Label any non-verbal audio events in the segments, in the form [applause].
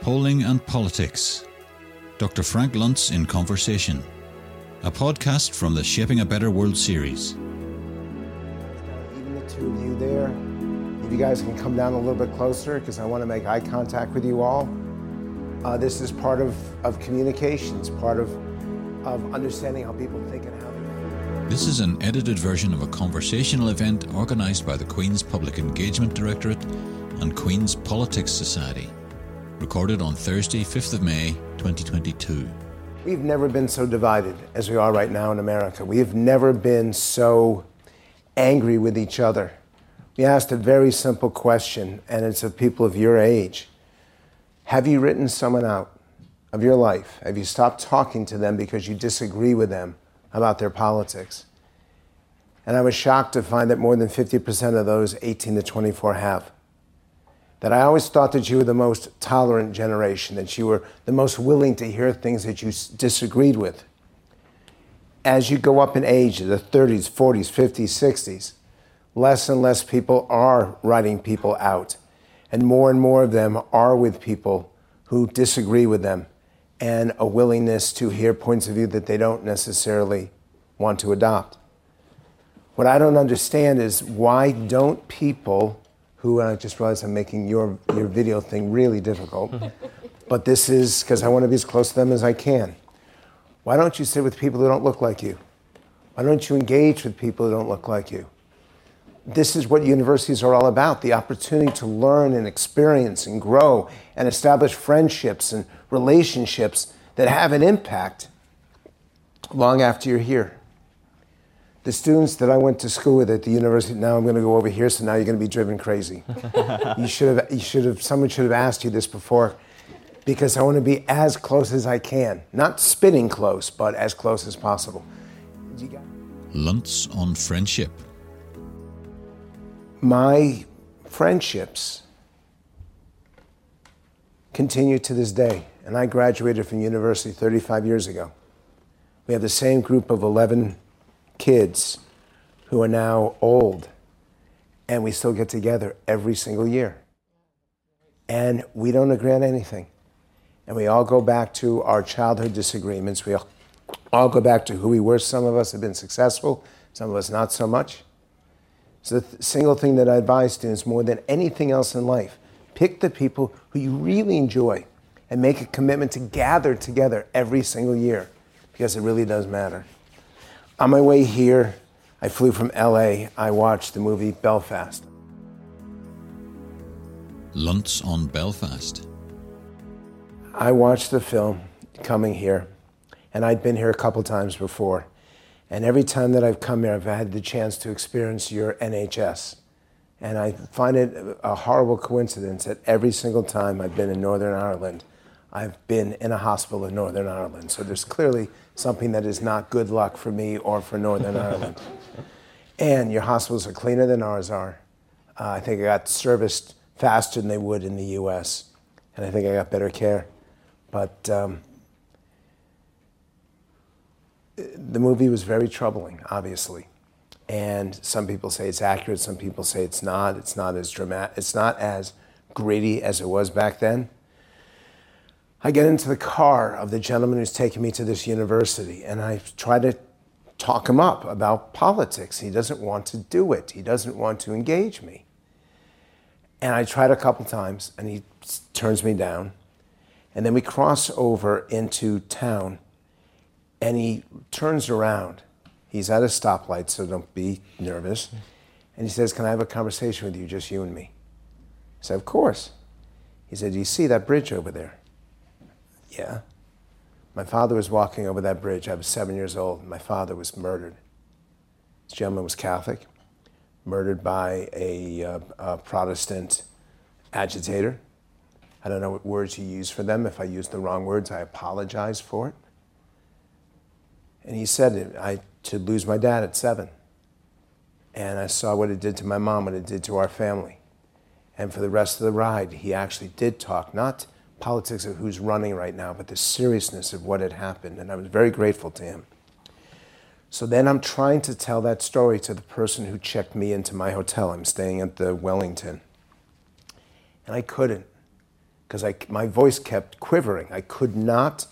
Polling and Politics. Dr. Frank Luntz in Conversation. A podcast from the Shaping a Better World series. Even the two of you there, if you guys can come down a little bit closer because I want to make eye contact with you all. Uh, this is part of, of communications, part of, of understanding how people think and how they This is an edited version of a conversational event organised by the Queen's Public Engagement Directorate and Queen's Politics Society. Recorded on Thursday, 5th of May, 2022. We've never been so divided as we are right now in America. We have never been so angry with each other. We asked a very simple question, and it's of people of your age. Have you written someone out of your life? Have you stopped talking to them because you disagree with them about their politics? And I was shocked to find that more than 50% of those 18 to 24 have. That I always thought that you were the most tolerant generation, that you were the most willing to hear things that you disagreed with. As you go up in age, the 30s, 40s, 50s, 60s, less and less people are writing people out. And more and more of them are with people who disagree with them and a willingness to hear points of view that they don't necessarily want to adopt. What I don't understand is why don't people who, and I just realized I'm making your, your video thing really difficult, [laughs] but this is because I want to be as close to them as I can. Why don't you sit with people who don't look like you? Why don't you engage with people who don't look like you? This is what universities are all about the opportunity to learn and experience and grow and establish friendships and relationships that have an impact long after you're here. The students that I went to school with at the university, now I'm going to go over here, so now you're going to be driven crazy. [laughs] you should have, you should have, someone should have asked you this before because I want to be as close as I can. Not spitting close, but as close as possible. You got- Luntz on Friendship. my friendships continue to this day. And I graduated from university 35 years ago. We have the same group of 11 kids who are now old, and we still get together every single year. And we don't agree on anything. And we all go back to our childhood disagreements. We all, go back to who we were. Some of us have been successful, some of us not so much. So the th- single thing that I advise students more than anything else in life, pick the people who you really enjoy and make a commitment to gather together every single year because it really does matter. On my way here, I flew from LA. I watched the movie Belfast. Luntz on Belfast. I watched the film coming here, and I'd been here a couple times before. And every time that I've come here, I've had the chance to experience your NHS. And I find it a horrible coincidence that every single time I've been in Northern Ireland, I've been in a hospital in Northern Ireland. So there's clearly something that is not good luck for me or for Northern [laughs] Ireland. And your hospitals are cleaner than ours are. Uh, I think I got serviced faster than they would in the US. And I think I got better care. But um, the movie was very troubling, obviously. And some people say it's accurate, some people say it's not. It's not as dramatic, it's not as gritty as it was back then. I get into the car of the gentleman who's taking me to this university, and I try to talk him up about politics. He doesn't want to do it, he doesn't want to engage me. And I tried a couple times, and he turns me down. And then we cross over into town, and he turns around. He's at a stoplight, so don't be nervous. And he says, Can I have a conversation with you, just you and me? I said, Of course. He said, Do you see that bridge over there? Yeah. My father was walking over that bridge. I was seven years old. My father was murdered. This gentleman was Catholic, murdered by a, uh, a Protestant agitator. I don't know what words you use for them. If I use the wrong words, I apologize for it. And he said I to lose my dad at seven. And I saw what it did to my mom, what it did to our family. And for the rest of the ride, he actually did talk, not politics of who's running right now, but the seriousness of what had happened. And I was very grateful to him. So then I'm trying to tell that story to the person who checked me into my hotel. I'm staying at the Wellington. And I couldn't because my voice kept quivering. I could not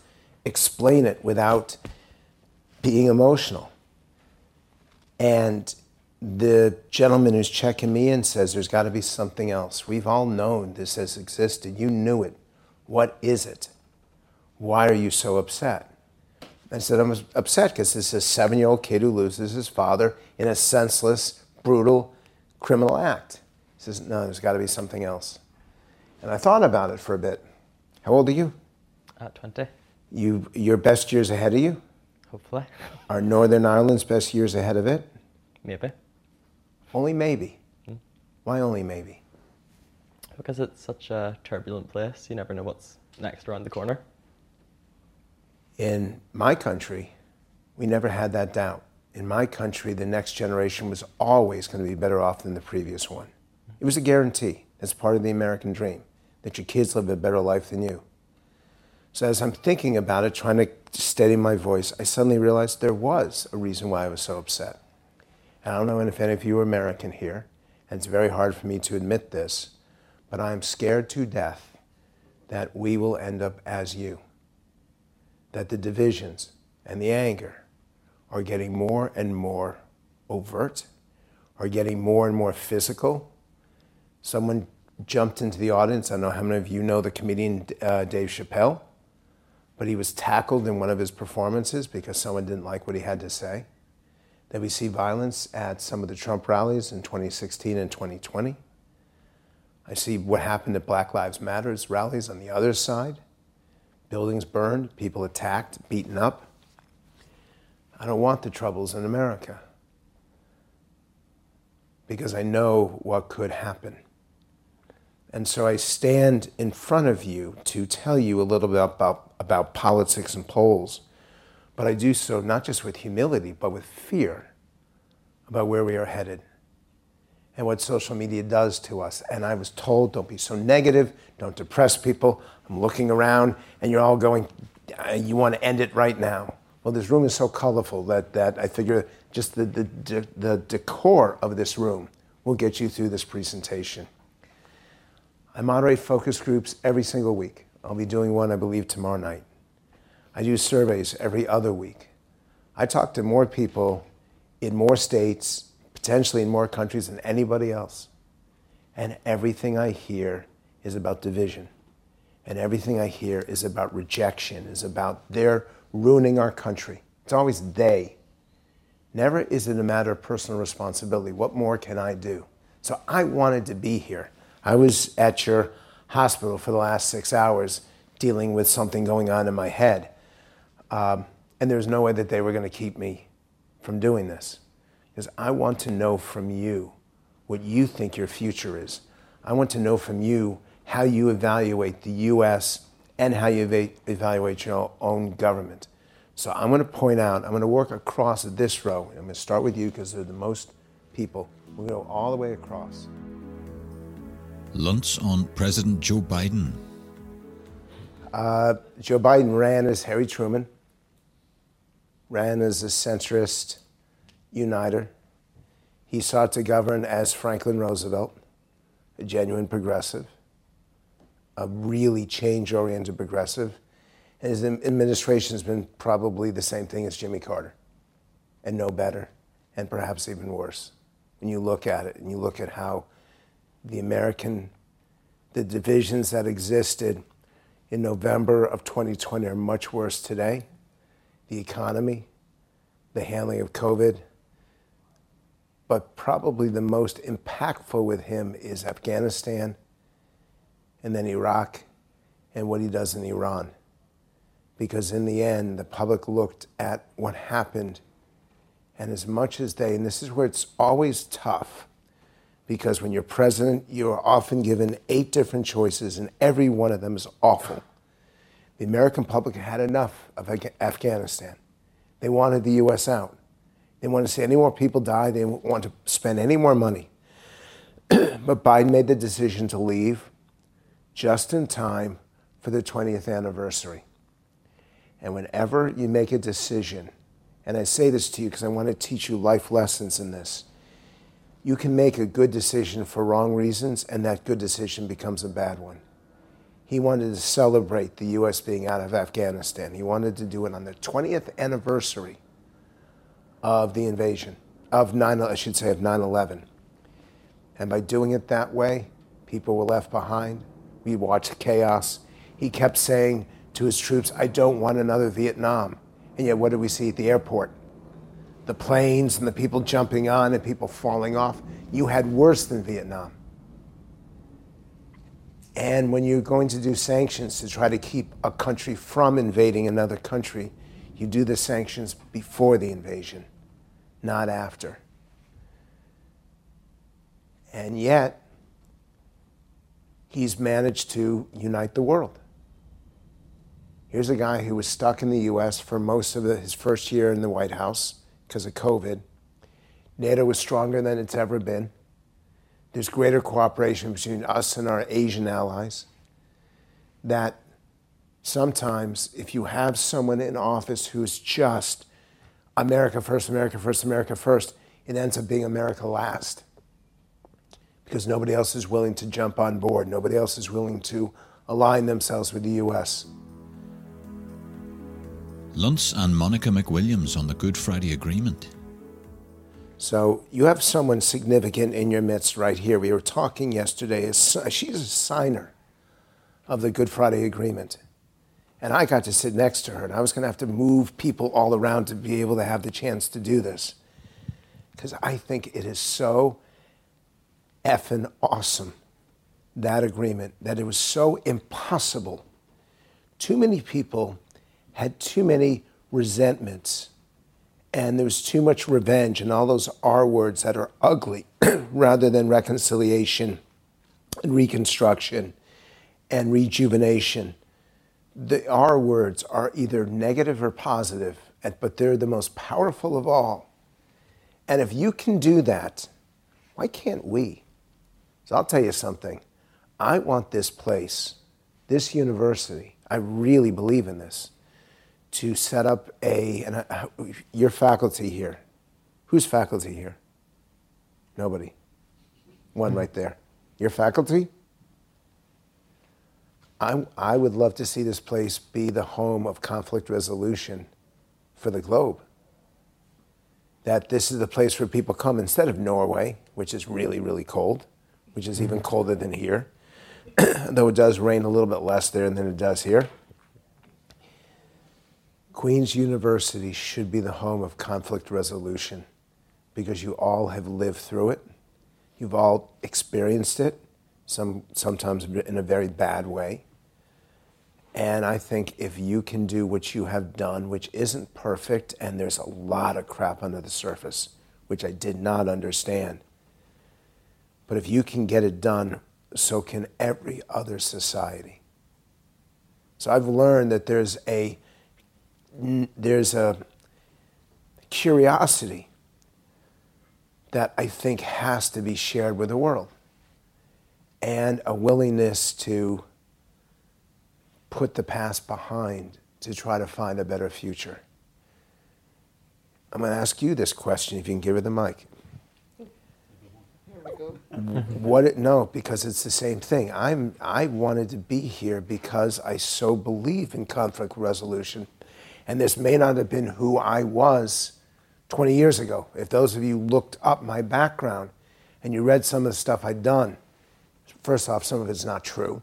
explain it without being emotional. And the gentleman who's checking me in says there's got to be something else. We've all known this has existed. You knew it. What is it? Why are you so upset? I said, I'm upset because this is a seven year old kid who loses his father in a senseless, brutal criminal act. He says, No, there's got to be something else. And I thought about it for a bit. How old are you? At 20. You, your best years ahead of you? Hopefully. Are Northern Ireland's best years ahead of it? Maybe. Only maybe. Hmm. Why only maybe? Because it's such a turbulent place. You never know what's next around the corner. In my country, we never had that doubt. In my country, the next generation was always going to be better off than the previous one. It was a guarantee. It's part of the American dream that your kids live a better life than you. So as I'm thinking about it, trying to steady my voice, I suddenly realized there was a reason why I was so upset. And I don't know if any of you are American here, and it's very hard for me to admit this, but I am scared to death that we will end up as you. That the divisions and the anger are getting more and more overt, are getting more and more physical. Someone jumped into the audience. I don't know how many of you know the comedian uh, Dave Chappelle, but he was tackled in one of his performances because someone didn't like what he had to say. That we see violence at some of the Trump rallies in 2016 and 2020. I see what happened at Black Lives Matters rallies on the other side. Buildings burned, people attacked, beaten up. I don't want the troubles in America because I know what could happen. And so I stand in front of you to tell you a little bit about, about politics and polls. But I do so not just with humility, but with fear about where we are headed and what social media does to us. And I was told, don't be so negative, don't depress people. I'm looking around, and you're all going, uh, you want to end it right now. Well, this room is so colorful that, that I figure just the, the, the decor of this room will get you through this presentation. I moderate focus groups every single week. I'll be doing one, I believe, tomorrow night. I do surveys every other week. I talk to more people in more states, potentially in more countries than anybody else. And everything I hear is about division. And everything I hear is about rejection, is about they're ruining our country. It's always they. Never is it a matter of personal responsibility. What more can I do? So I wanted to be here. I was at your hospital for the last six hours dealing with something going on in my head. Um, and there's no way that they were going to keep me from doing this. Because I want to know from you what you think your future is. I want to know from you how you evaluate the U.S. and how you eva- evaluate your own government. So I'm going to point out, I'm going to work across this row. I'm going to start with you because they're the most people. We're going to go all the way across. Luntz on President Joe Biden. Uh, Joe Biden ran as Harry Truman, ran as a centrist uniter. He sought to govern as Franklin Roosevelt, a genuine progressive, a really change oriented progressive. And his administration has been probably the same thing as Jimmy Carter, and no better, and perhaps even worse. When you look at it and you look at how the American, the divisions that existed in November of 2020 are much worse today. The economy, the handling of COVID, but probably the most impactful with him is Afghanistan and then Iraq and what he does in Iran. Because in the end, the public looked at what happened, and as much as they, and this is where it's always tough, because when you're president, you're often given eight different choices, and every one of them is awful. The American public had enough of Afghanistan. They wanted the U.S. out. They want to see any more people die. They want to spend any more money. [clears throat] but Biden made the decision to leave just in time for the 20th anniversary. And whenever you make a decision, and I say this to you because I want to teach you life lessons in this you can make a good decision for wrong reasons, and that good decision becomes a bad one. he wanted to celebrate the U.S. being out of Afghanistan. He wanted to do it on the 20th anniversary of the invasion, of 9, I should say, of 9 11. And by doing it that way, people were left behind. We watched chaos. He kept saying to his troops, I don't want another Vietnam. And yet, what did we see at the airport? The planes and the people jumping on and people falling off. You had worse than Vietnam. And when you're going to do sanctions to try to keep a country from invading another country, you do the sanctions before the invasion, not after. And yet, he's managed to unite the world. Here's a guy who was stuck in the US for most of the, his first year in the White House because of COVID. NATO was stronger than it's ever been. There's greater cooperation between us and our Asian allies. That sometimes, if you have someone in office who's just America first, America first, America first, it ends up being America last. Because nobody else is willing to jump on board, nobody else is willing to align themselves with the U.S. Luntz and Monica McWilliams on the Good Friday Agreement. So you have someone significant in your midst right here. We were talking yesterday. She's a signer of the Good Friday Agreement. And I got to sit next to her, and I was going to have to move people all around to be able to have the chance to do this. Because I think it is so effing awesome, that agreement, that it was so impossible. Too many people had too many resentments and there was too much revenge and all those R words that are ugly [clears throat] rather than reconciliation and reconstruction and rejuvenation. The R words are either negative or positive, but they're the most powerful of all. And if you can do that, why can't we? So I'll tell you something. I want this place, this university, I really believe in this to set up a, and a, your faculty here. Who's faculty here? Nobody. One right there. Your faculty? I, I would love to see this place be the home of conflict resolution for the globe. That this is the place where people come instead of Norway, which is really, really cold, which is even mm-hmm. colder than here, [clears throat] though it does rain a little bit less there than it does here. Queen's University should be the home of conflict resolution because you all have lived through it. You've all experienced it, some, sometimes in a very bad way. And I think if you can do what you have done, which isn't perfect, and there's a lot of crap under the surface, which I did not understand, but if you can get it done, so can every other society. So I've learned that there's a there's a curiosity that I think has to be shared with the world and a willingness to put the past behind to try to find a better future. I'm going to ask you this question if you can give her the mic. What it, no, because it's the same thing. I'm I wanted to be here because I so believe in conflict resolution and this may not have been who I was 20 years ago. If those of you looked up my background and you read some of the stuff I'd done, first off, some of it's not true.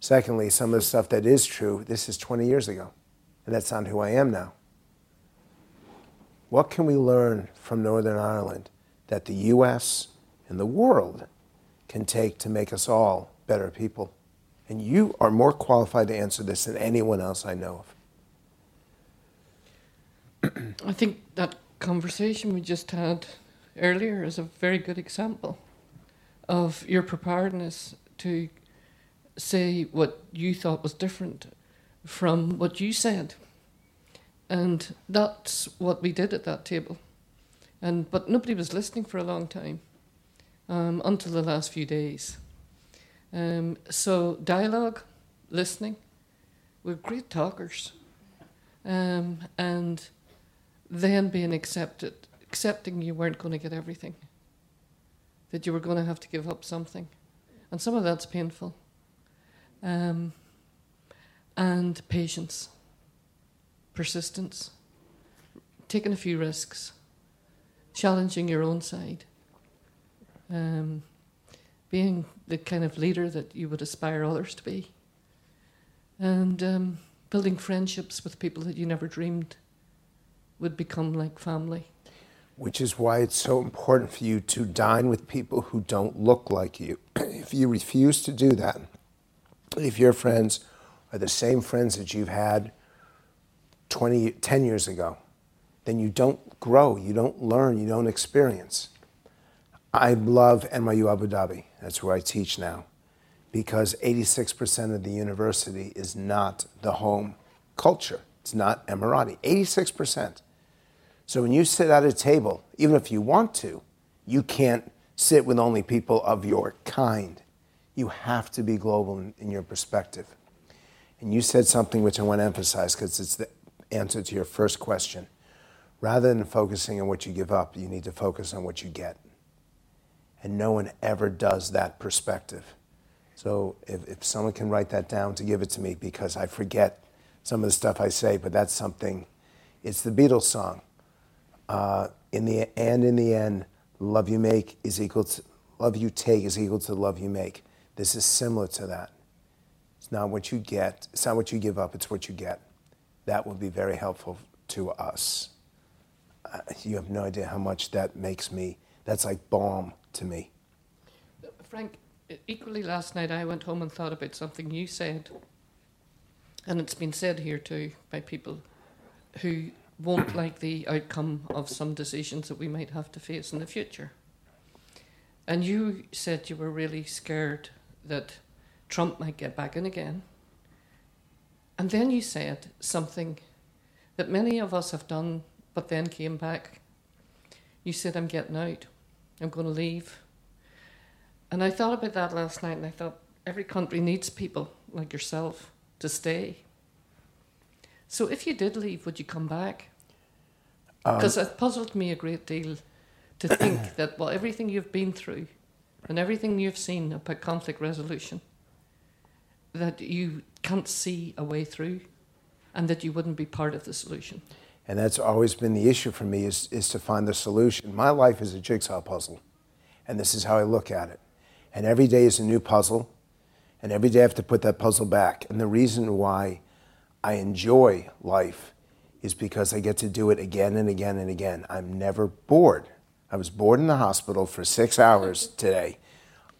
Secondly, some of the stuff that is true, this is 20 years ago, and that's not who I am now. What can we learn from Northern Ireland that the US and the world can take to make us all better people? And you are more qualified to answer this than anyone else I know of. [clears throat] I think that conversation we just had earlier is a very good example of your preparedness to say what you thought was different from what you said. And that's what we did at that table. And but nobody was listening for a long time, um, until the last few days. Um, so dialogue, listening, we're great talkers, um, and then being accepted, accepting you weren't going to get everything, that you were going to have to give up something. And some of that's painful. Um, and patience, persistence, taking a few risks, challenging your own side, um, being the kind of leader that you would aspire others to be, and um, building friendships with people that you never dreamed would become like family. Which is why it's so important for you to dine with people who don't look like you. [clears throat] if you refuse to do that, if your friends are the same friends that you've had 20, 10 years ago, then you don't grow, you don't learn, you don't experience. I love NYU Abu Dhabi. That's where I teach now. Because 86% of the university is not the home culture. It's not Emirati. 86%. So when you sit at a table, even if you want to, you can't sit with only people of your kind. You have to be global in, in your perspective. And you said something which I want to emphasize because it's the answer to your first question. Rather than focusing on what you give up, you need to focus on what you get. And no one ever does that perspective. So if, if someone can write that down to give it to me, because I forget some of the stuff I say, but that's something, it's the Beatles song uh, in the and in the end, love you make is equal to love you take is equal to love you make. This is similar to that. It's not what you get. It's not what you give up. It's what you get. That would be very helpful to us. Uh, you have no idea how much that makes me. That's like balm to me. Frank, equally last night I went home and thought about something you said, and it's been said here too by people who won't [coughs] like the outcome of some decisions that we might have to face in the future. And you said you were really scared that Trump might get back in again. And then you said something that many of us have done, but then came back. You said, I'm getting out, I'm going to leave. And I thought about that last night and I thought every country needs people like yourself to stay. So if you did leave, would you come back? Because um, it puzzled me a great deal to think [coughs] that, well, everything you've been through and everything you've seen about conflict resolution, that you can't see a way through and that you wouldn't be part of the solution. And that's always been the issue for me is, is to find the solution. My life is a jigsaw puzzle, and this is how I look at it. And every day is a new puzzle, and every day I have to put that puzzle back. And the reason why I enjoy life is because I get to do it again and again and again. I'm never bored. I was bored in the hospital for six hours today.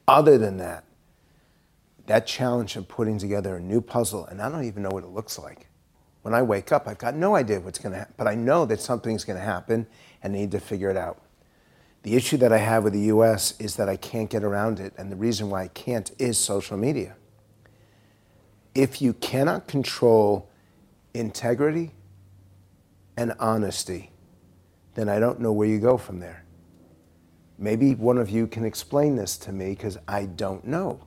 Other than that, that challenge of putting together a new puzzle, and I don't even know what it looks like. When I wake up, I've got no idea what's going to happen, but I know that something's going to happen and I need to figure it out. The issue that I have with the US is that I can't get around it, and the reason why I can't is social media. If you cannot control integrity, and honesty, then I don't know where you go from there. Maybe one of you can explain this to me because I don't know.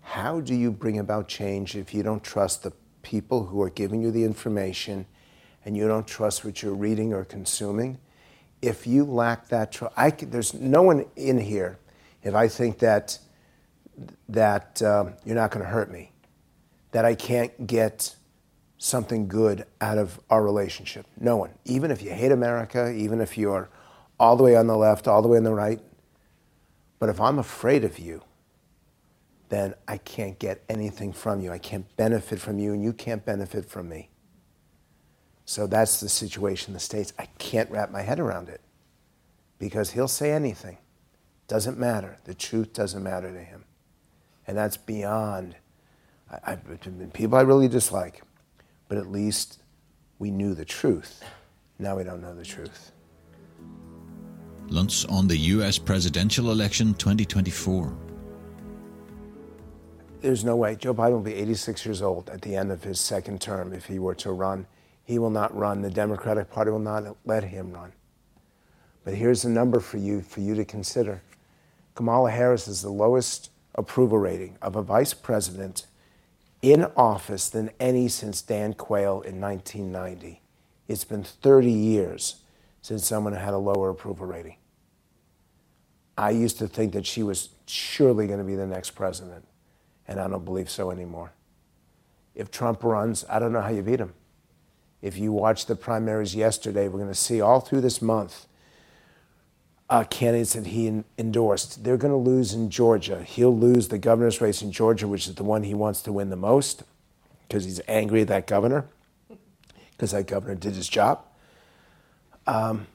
How do you bring about change if you don't trust the people who are giving you the information and you don't trust what you're reading or consuming? If you lack that trust, there's no one in here. If I think that that uh, you're not going to hurt me, that I can't get something good out of our relationship. No one. Even if you hate America, even if you're all the way on the left, all the way on the right. But if I'm afraid of you, then I can't get anything from you. I can't benefit from you, and you can't benefit from me. So that's the situation in the States. I can't wrap my head around it because he'll say anything. Doesn't matter. The truth doesn't matter to him. And that's beyond I, I, people I really dislike but at least we knew the truth. Now we don't know the truth. Luntz on the US presidential election 2024. There's no way. Joe Biden will be 86 years old at the end of his second term if he were to run. He will not run. The Democratic Party will not let him run. But here's a number for you for you to consider. Kamala Harris is the lowest approval rating of a vice president in office than any since Dan Quayle in 1990. It's been 30 years since someone had a lower approval rating. I used to think that she was surely going to be the next president. And I don't believe so anymore. If Trump runs, I don't know how you beat him. If you watch the primaries yesterday, we're going to see all through this month uh, candidates that he endorsed. They're going to lose in Georgia. He'll lose the governor's race in Georgia, which is the one he wants to win the most because he's angry at that governor because that governor did his job. Um,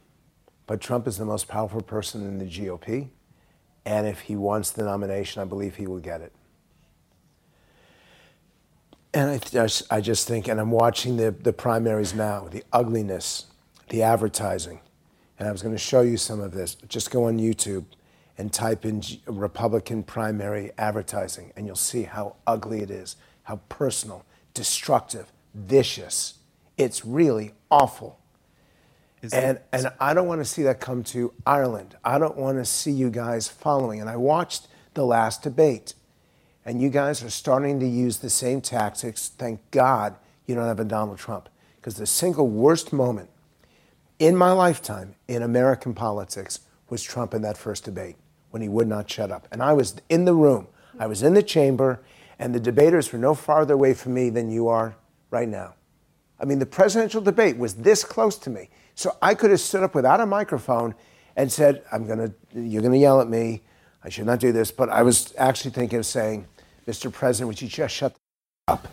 but Trump is the most powerful person in the GOP. And if he wants the nomination, I believe he will get it. And I I just think, and I'm watching the, the primaries now, the ugliness, the advertising. And I was going to show you some of this. Just go on YouTube and type in Republican primary advertising, and you'll see how ugly it is, how personal, destructive, vicious. It's really awful. Is and, it- and I don't want to see that come to Ireland. I don't want to see you guys following. And I watched the last debate and you guys are starting to use the same tactics. Thank God you don't have a Donald Trump. Because the single worst moment in my lifetime in American politics was Trump in that first debate when he would not shut up. And I was in the room, I was in the chamber, and the debaters were no farther away from me than you are right now. I mean, the presidential debate was this close to me. So I could have stood up without a microphone and said, I'm gonna, you're gonna yell at me. I should not do this. But I was actually thinking of saying, Mr. President, would you just shut up?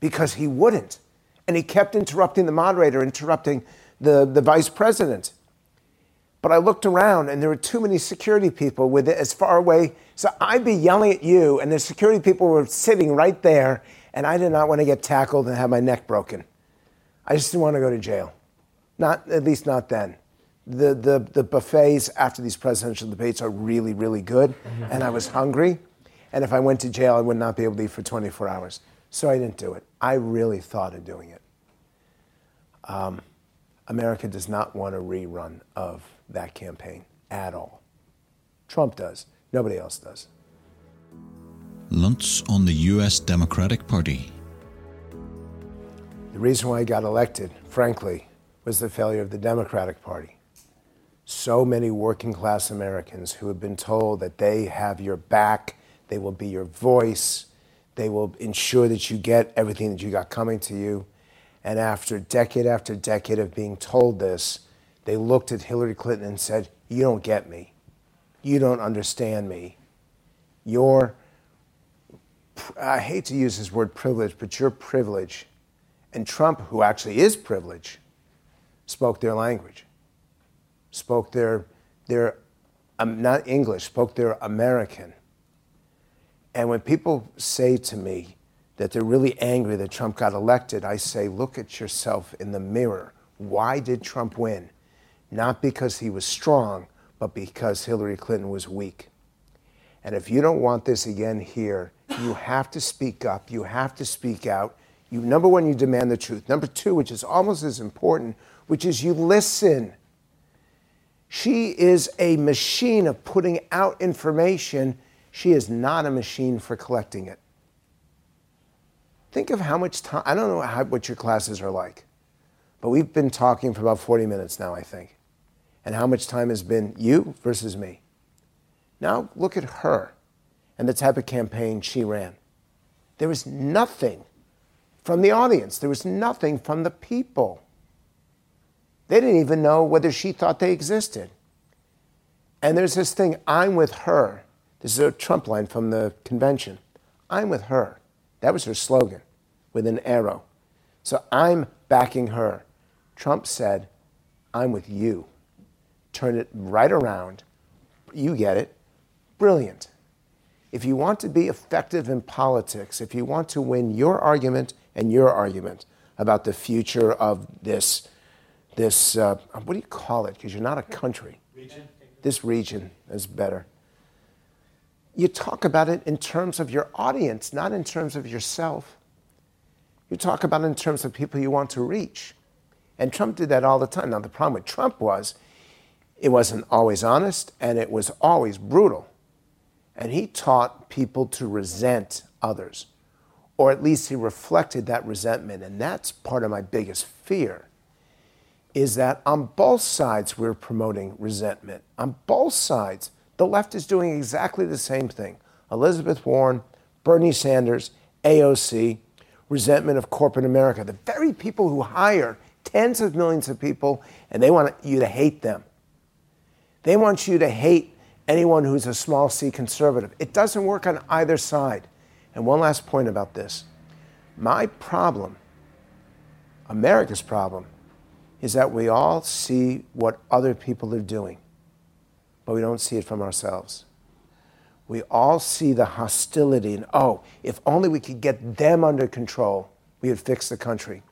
Because he wouldn't. And he kept interrupting the moderator, interrupting the, the vice president. But I looked around and there were too many security people with it as far away. So I'd be yelling at you, and the security people were sitting right there, and I did not want to get tackled and have my neck broken. I just didn't want to go to jail. Not, at least not then. The, the, the buffets after these presidential debates are really, really good, and I was hungry. And if I went to jail, I would not be able to eat for 24 hours. So I didn't do it. I really thought of doing it. Um, America does not want a rerun of that campaign at all. Trump does. Nobody else does. Luntz on the U.S. Democratic Party. The reason why I got elected, frankly, was the failure of the Democratic Party. So many working class Americans who have been told that they have your back they will be your voice. They will ensure that you get everything that you got coming to you. And after decade after decade of being told this, they looked at Hillary Clinton and said, You don't get me. You don't understand me. Your, I hate to use this word privilege, but your privilege, and Trump, who actually is privilege, spoke their language, spoke their, their um, not English, spoke their American. And when people say to me that they're really angry that Trump got elected, I say, look at yourself in the mirror. Why did Trump win? Not because he was strong, but because Hillary Clinton was weak. And if you don't want this again here, you have to speak up. You have to speak out. You, number one, you demand the truth. Number two, which is almost as important, which is you listen. She is a machine of putting out information she is not a machine for collecting it. Think of how much time, I don't know how, what your classes are like, but we've been talking for about 40 minutes now, I think. And how much time has been you versus me. Now look at her and the type of campaign she ran. There was nothing from the audience, there was nothing from the people. They didn't even know whether she thought they existed. And there's this thing I'm with her this is a Trump line from the convention. I'm with her. That was her slogan with an arrow. So I'm backing her. Trump said, I'm with you. Turn it right around. You get it. Brilliant. If you want to be effective in politics, if you want to win your argument and your argument about the future of this, this uh, what do you call it? Because you're not a country. Region. This region is better you talk about it in terms of your audience, not in terms of yourself. You talk about it in terms of people you want to reach. And Trump did that all the time. Now, the problem with Trump was it wasn't always honest and it was always brutal. And he taught people to resent others, or at least he reflected that resentment. And that's part of my biggest fear is that on both sides we're promoting resentment. On both sides the left is doing exactly the same thing. Elizabeth Warren, Bernie Sanders, AOC, resentment of corporate America, the very people who hire tens of millions of people, and they want you to hate them. They want you to hate anyone who's a small c conservative. It doesn't work on either side. And one last point about this my problem, America's problem, is that we all see what other people are doing, but we don't see it from ourselves. We all see the hostility, and oh, if only we could get them under control, we would fix the country.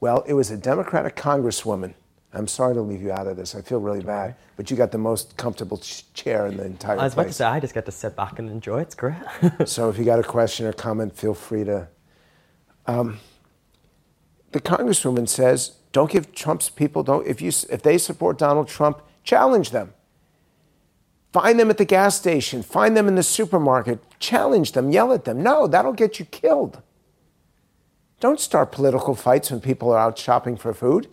Well, it was a Democratic Congresswoman. I'm sorry to leave you out of this. I feel really bad, but you got the most comfortable ch- chair in the entire I was about to say, I just get to sit back and enjoy it. It's great. [laughs] so if you got a question or comment, feel free to. Um, the congresswoman says, "Don't give Trump's people. Don't if you if they support Donald Trump, challenge them. Find them at the gas station. Find them in the supermarket. Challenge them. Yell at them. No, that'll get you killed. Don't start political fights when people are out shopping for food.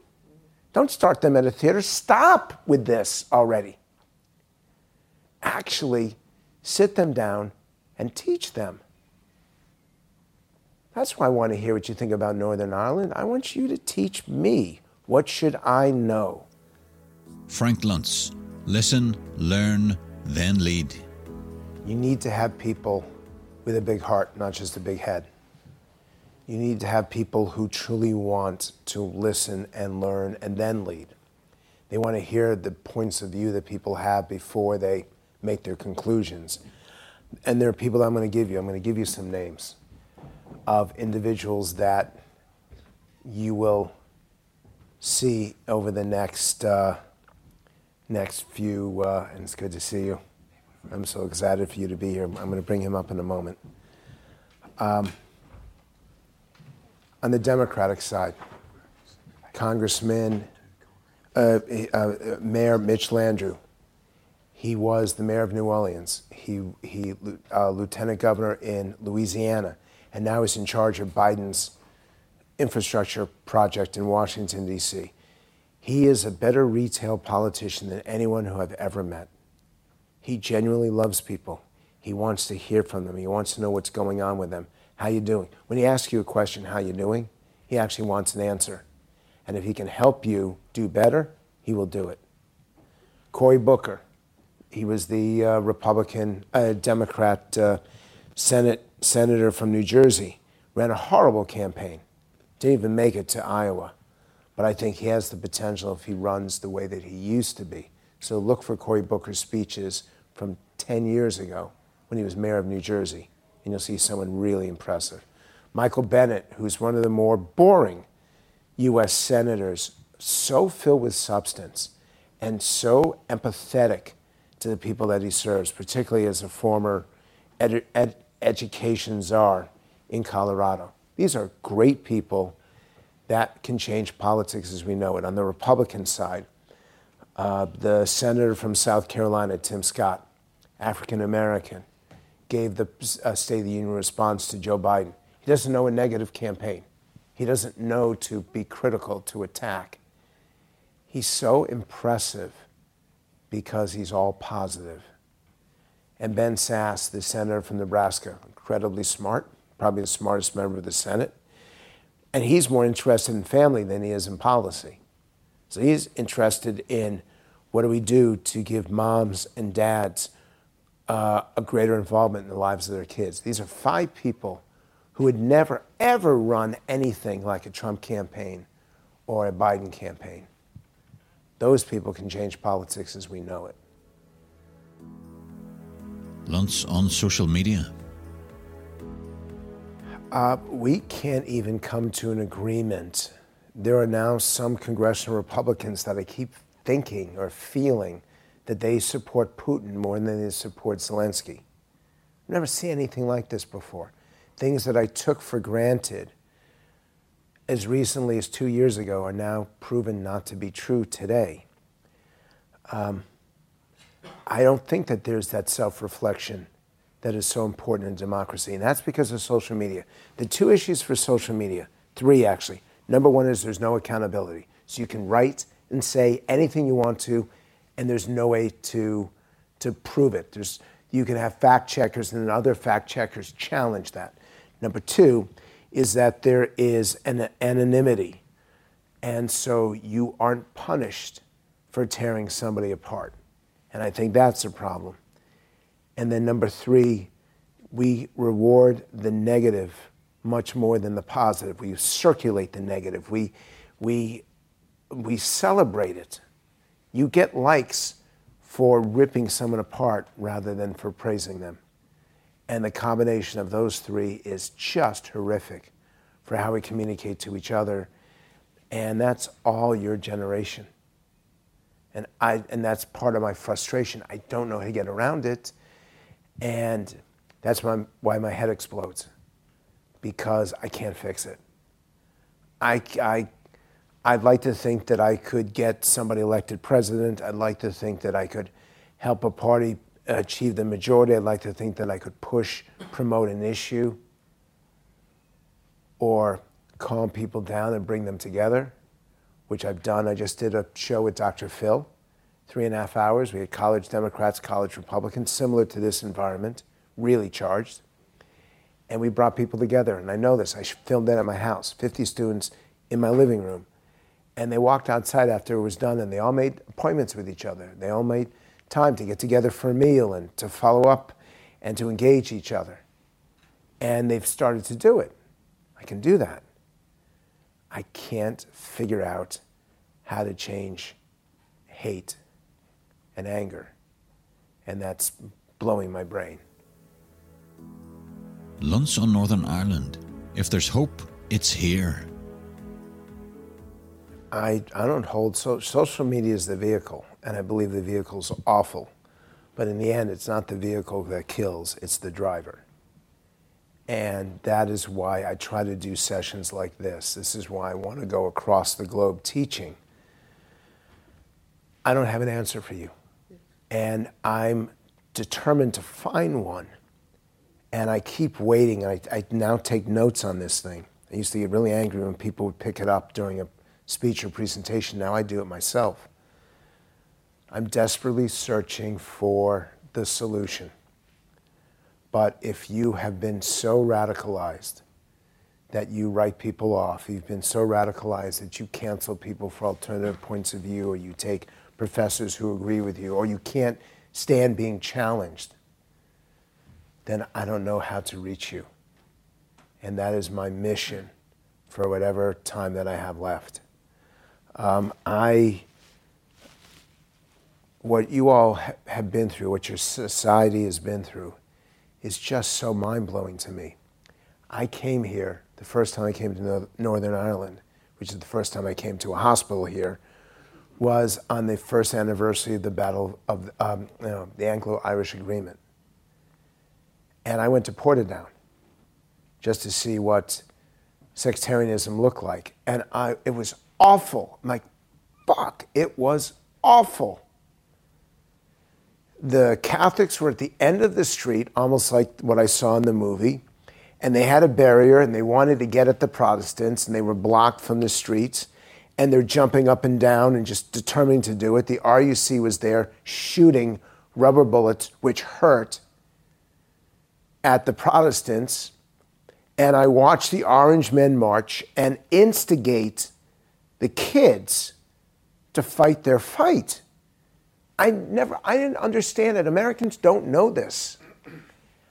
Don't start them at a theater. Stop with this already. Actually, sit them down and teach them. That's why I want to hear what you think about Northern Ireland. I want you to teach me what should I know. Frank Luntz. Listen, learn, then lead. You need to have people with a big heart, not just a big head. You need to have people who truly want to listen and learn and then lead. They want to hear the points of view that people have before they make their conclusions. And there are people that I'm going to give you. I'm going to give you some names of individuals that you will see over the next uh, next few. Uh, and it's good to see you. I'm so excited for you to be here. I'm going to bring him up in a moment. Um, on the Democratic side, Congressman, uh, uh, Mayor Mitch Landrieu. He was the mayor of New Orleans. He, he uh, lieutenant governor in Louisiana, and now is in charge of Biden's infrastructure project in Washington, D.C. He is a better retail politician than anyone who I've ever met. He genuinely loves people. He wants to hear from them. He wants to know what's going on with them. How you doing? When he asks you a question, how you doing? He actually wants an answer. And if he can help you do better, he will do it. Cory Booker, he was the uh, Republican, uh, Democrat uh, Senate senator from New Jersey, ran a horrible campaign. Didn't even make it to Iowa. But I think he has the potential if he runs the way that he used to be. So look for Cory Booker's speeches from 10 years ago when he was mayor of New Jersey, and you'll see someone really impressive. Michael Bennet, who's one of the more boring U.S. senators, so filled with substance and so empathetic to the people that he serves, particularly as a former ed- ed- education czar in Colorado. These are great people that can change politics as we know it. On the Republican side, uh, the senator from South Carolina, Tim Scott, African American, gave the uh, State of the Union response to Joe Biden. He doesn't know a negative campaign. He doesn't know to be critical, to attack. He's so impressive because he's all positive. And Ben Sasse, the senator from Nebraska, incredibly smart, probably the smartest member of the Senate. And he's more interested in family than he is in policy. So he's interested in what do we do to give moms and dads uh, a greater involvement in the lives of their kids. These are five people who would never, ever run anything like a Trump campaign or a Biden campaign. Those people can change politics as we know it. Luntz on social media. Uh, we can't even come to an agreement. There are now some congressional Republicans that I keep thinking or feeling that they support Putin more than they support Zelensky. I've never seen anything like this before. Things that I took for granted as recently as two years ago are now proven not to be true today. Um, I don't think that there's that self reflection that is so important in democracy, and that's because of social media. The two issues for social media, three actually. Number one is there's no accountability. So you can write and say anything you want to, and there's no way to, to prove it. There's, you can have fact checkers and then other fact checkers challenge that. Number two is that there is an anonymity. And so you aren't punished for tearing somebody apart. And I think that's a problem. And then number three, we reward the negative much more than the positive. We circulate the negative. We, we, we celebrate it. You get likes for ripping someone apart rather than for praising them. And the combination of those three is just horrific for how we communicate to each other. And that's all your generation. And, I, and that's part of my frustration. I don't know how to get around it. And that's why, why my head explodes, because I can't fix it. I, I, I'd like to think that I could get somebody elected president. I'd like to think that I could help a party achieve the majority. I'd like to think that I could push, promote an issue, or calm people down and bring them together, which I've done. I just did a show with Dr. Phil, three and a half hours. We had college Democrats, college Republicans, similar to this environment, really charged. And we brought people together. And I know this. I filmed it at my house, 50 students in my living room. And they walked outside after it was done and they all made appointments with each other. They all made time to get together for a meal and to follow up and to engage each other. And they've started to do it. I can do that. I can't figure out how to change hate and anger. And that's blowing my brain. Luntz on Northern Ireland. If there's hope, it's here. I, I don't hold so, social media is the vehicle, and I believe the vehicle's awful. But in the end, it's not the vehicle that kills, it's the driver. And that is why I try to do sessions like this. This is why I want to go across the globe teaching. I don't have an answer for you. And I'm determined to find one. And I keep waiting. I, I now take notes on this thing. I used to get really angry when people would pick it up during a speech or presentation. Now I do it myself. I'm desperately searching for the solution. But if you have been so radicalized that you write people off, you've been so radicalized that you cancel people for alternative points of view, or you take professors who agree with you, or you can't stand being challenged, then I don't know how to reach you. And that is my mission for whatever time that I have left. Um, I, what you all ha- have been through, what your society has been through, is just so mind blowing to me. I came here the first time I came to Northern Ireland, which is the first time I came to a hospital here, was on the first anniversary of the Battle of um, you know, the Anglo-Irish Agreement, and I went to Portadown just to see what sectarianism looked like, and I, it was awful. I'm like, fuck, it was awful. The Catholics were at the end of the street, almost like what I saw in the movie, and they had a barrier and they wanted to get at the Protestants and they were blocked from the streets and they're jumping up and down and just determined to do it. The RUC was there shooting rubber bullets, which hurt, at the Protestants. And I watched the Orange Men march and instigate the kids to fight their fight. I never, I didn't understand it. Americans don't know this.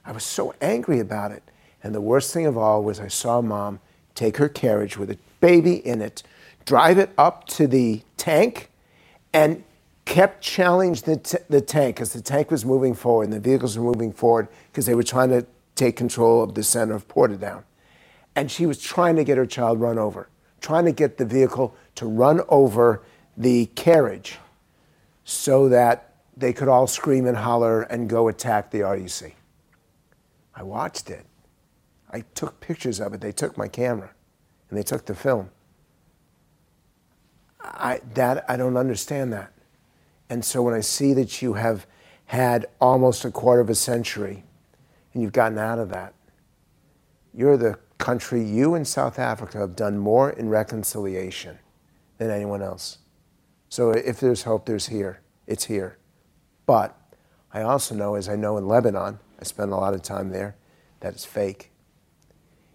I was so angry about it. And the worst thing of all was I saw mom take her carriage with a baby in it, drive it up to the tank, and kept challenging the, t- the tank because the tank was moving forward and the vehicles were moving forward because they were trying to take control of the center of Portadown. And she was trying to get her child run over, trying to get the vehicle to run over the carriage so that they could all scream and holler and go attack the RUC. I watched it. I took pictures of it. They took my camera and they took the film. I, that, I don't understand that. And so when I see that you have had almost a quarter of a century and you've gotten out of that, you're the country, you and South Africa have done more in reconciliation than anyone else. So if there's hope, there's here. It's here. But I also know, as I know in Lebanon, I spent a lot of time there, that it's fake.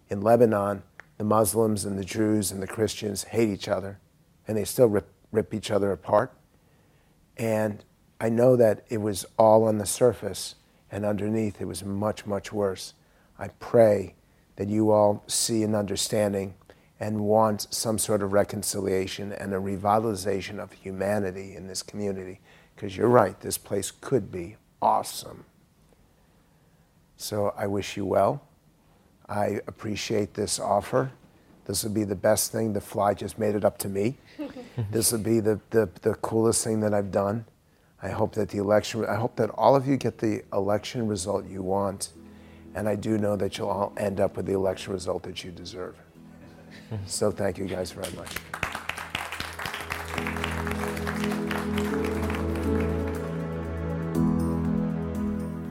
In Lebanon, the Muslims and the Jews and the Christians hate each other, and they still rip, rip each other apart. And I know that it was all on the surface, and underneath it was much, much worse. I pray that you all see an understanding and want some sort of reconciliation and a revitalization of humanity in this community. Because you're right, this place could be awesome. So I wish you well. I appreciate this offer. This would be the best thing. The fly just made it up to me. [laughs] this would be the, the, the coolest thing that I've done. I hope that the election, I hope that all of you get the election result you want. And I do know that you'll all end up with the election result that you deserve. So thank you guys very much.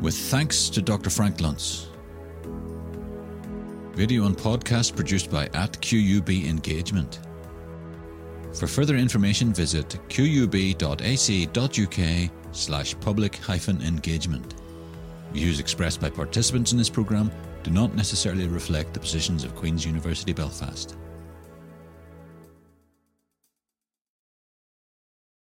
With thanks to Dr. Frank Luntz. Video and podcast produced by at QUB Engagement. For further information, visit qub.ac.uk slash public hyphen engagement. Views expressed by participants in this programme do not necessarily reflect the positions of Queen's University Belfast.